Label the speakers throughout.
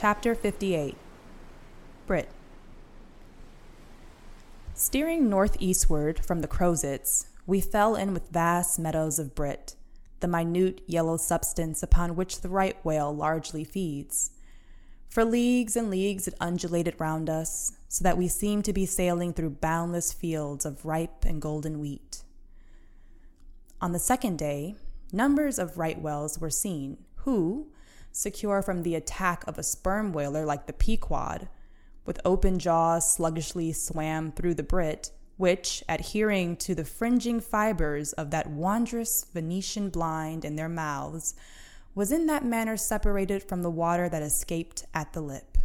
Speaker 1: Chapter 58 Brit Steering northeastward from the Crozets, we fell in with vast meadows of brit, the minute yellow substance upon which the right whale largely feeds. For leagues and leagues it undulated round us, so that we seemed to be sailing through boundless fields of ripe and golden wheat. On the second day, numbers of right whales were seen, who, secure from the attack of a sperm whaler like the Pequod, with open jaws sluggishly swam through the Brit, which, adhering to the fringing fibers of that wondrous Venetian blind in their mouths, was in that manner separated from the water that escaped at the lip.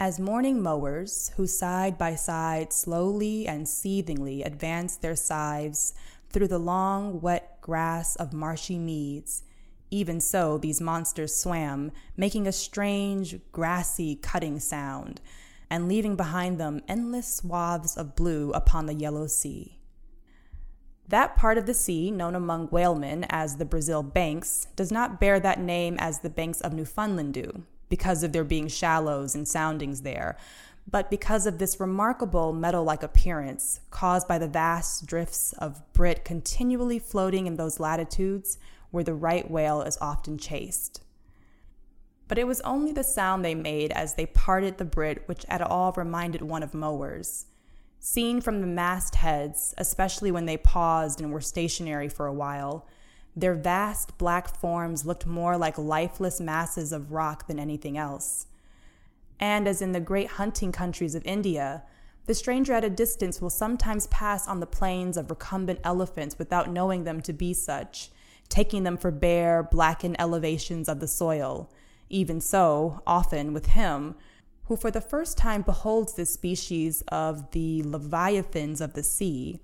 Speaker 1: As morning mowers, who side by side slowly and seethingly advanced their scythes through the long, wet grass of marshy meads, even so, these monsters swam, making a strange, grassy cutting sound, and leaving behind them endless swaths of blue upon the yellow sea. That part of the sea, known among whalemen as the Brazil Banks, does not bear that name as the banks of Newfoundland do, because of there being shallows and soundings there, but because of this remarkable meadow like appearance caused by the vast drifts of Brit continually floating in those latitudes where the right whale is often chased. But it was only the sound they made as they parted the Brit which at all reminded one of mowers. Seen from the mastheads, especially when they paused and were stationary for a while, their vast black forms looked more like lifeless masses of rock than anything else. And as in the great hunting countries of India, the stranger at a distance will sometimes pass on the plains of recumbent elephants without knowing them to be such, taking them for bare, blackened elevations of the soil. Even so, often with him, who for the first time beholds this species of the leviathans of the sea.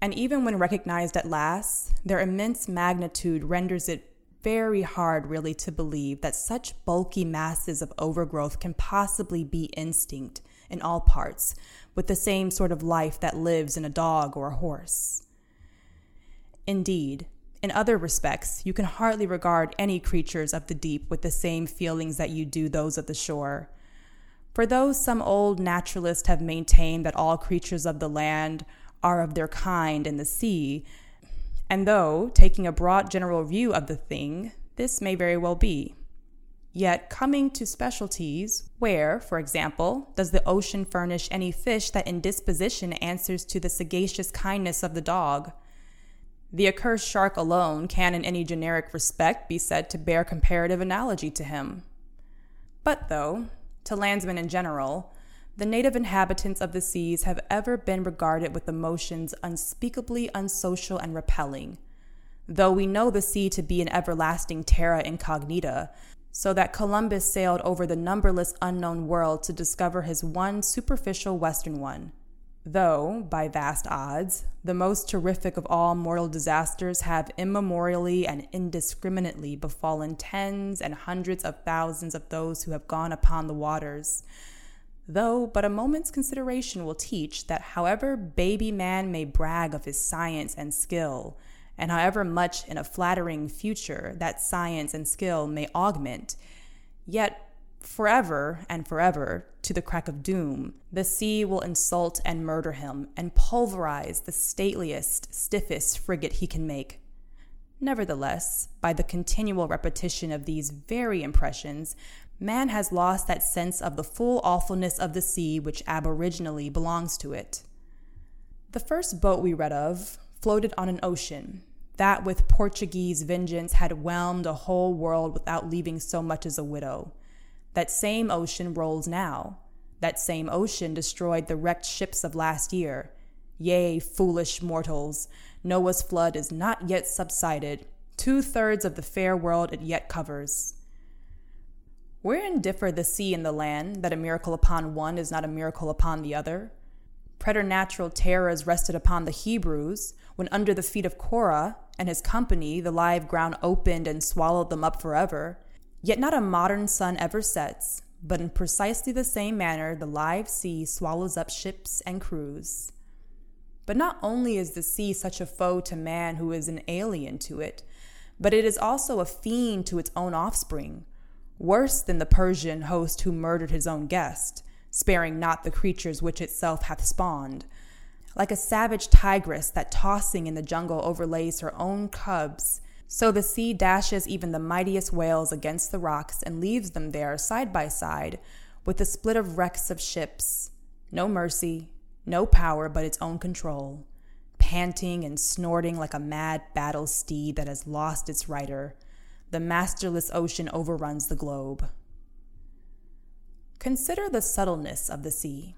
Speaker 1: And even when recognized at last, their immense magnitude renders it very hard, really, to believe that such bulky masses of overgrowth can possibly be instinct in all parts, with the same sort of life that lives in a dog or a horse. Indeed, in other respects, you can hardly regard any creatures of the deep with the same feelings that you do those of the shore. For though some old naturalists have maintained that all creatures of the land are of their kind in the sea, and though, taking a broad general view of the thing, this may very well be. Yet, coming to specialties, where, for example, does the ocean furnish any fish that in disposition answers to the sagacious kindness of the dog? The accursed shark alone can, in any generic respect, be said to bear comparative analogy to him. But, though, to landsmen in general, the native inhabitants of the seas have ever been regarded with emotions unspeakably unsocial and repelling. Though we know the sea to be an everlasting terra incognita, so that Columbus sailed over the numberless unknown world to discover his one superficial western one, Though, by vast odds, the most terrific of all mortal disasters have immemorially and indiscriminately befallen tens and hundreds of thousands of those who have gone upon the waters. Though but a moment's consideration will teach that however baby man may brag of his science and skill, and however much in a flattering future that science and skill may augment, yet forever and forever to the crack of doom, the sea will insult and murder him and pulverize the stateliest, stiffest frigate he can make. Nevertheless, by the continual repetition of these very impressions, man has lost that sense of the full awfulness of the sea which aboriginally belongs to it. The first boat we read of floated on an ocean, that with Portuguese vengeance had whelmed a whole world without leaving so much as a widow. That same ocean rolls now. That same ocean destroyed the wrecked ships of last year. Yea, foolish mortals, Noah's flood is not yet subsided. Two thirds of the fair world it yet covers. Wherein differ the sea and the land, that a miracle upon one is not a miracle upon the other? Preternatural terrors rested upon the Hebrews, when under the feet of Korah and his company the live ground opened and swallowed them up forever. Yet not a modern sun ever sets, but in precisely the same manner the live sea swallows up ships and crews. But not only is the sea such a foe to man who is an alien to it, but it is also a fiend to its own offspring. worse than the Persian host who murdered his own guest, sparing not the creatures which itself hath spawned. Like a savage tigress that tossing in the jungle overlays her own cubs, so the sea dashes even the mightiest whales against the rocks and leaves them there side by side with the split of wrecks of ships. No mercy, no power but its own control, panting and snorting like a mad battle steed that has lost its rider. The masterless ocean overruns the globe. Consider the subtleness of the sea,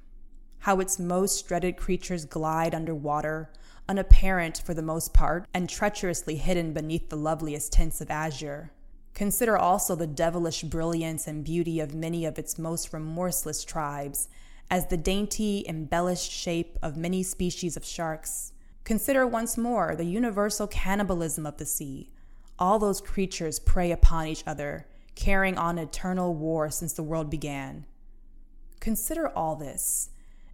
Speaker 1: how its most dreaded creatures glide under water, unapparent for the most part, and treacherously hidden beneath the loveliest tints of azure. Consider also the devilish brilliance and beauty of many of its most remorseless tribes, as the dainty, embellished shape of many species of sharks. Consider once more the universal cannibalism of the sea. All those creatures prey upon each other, carrying on eternal war since the world began. Consider all this,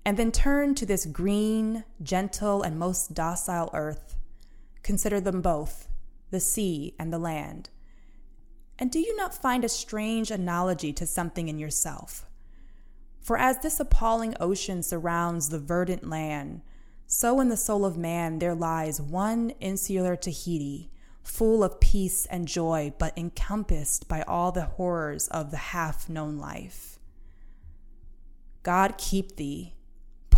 Speaker 1: and then turn to this green, gentle, and most docile earth. Consider them both, the sea and the land. And do you not find a strange analogy to something in yourself? For as this appalling ocean surrounds the verdant land, so in the soul of man there lies one insular Tahiti, full of peace and joy, but encompassed by all the horrors of the half known life. God keep thee.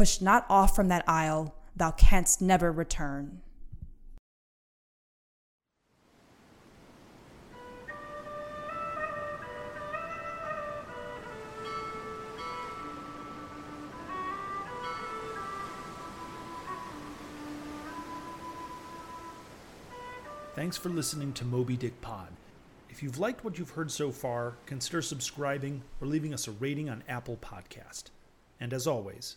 Speaker 1: Push not off from that isle, thou canst never return.
Speaker 2: Thanks for listening to Moby Dick Pod. If you've liked what you've heard so far, consider subscribing or leaving us a rating on Apple Podcast. And as always,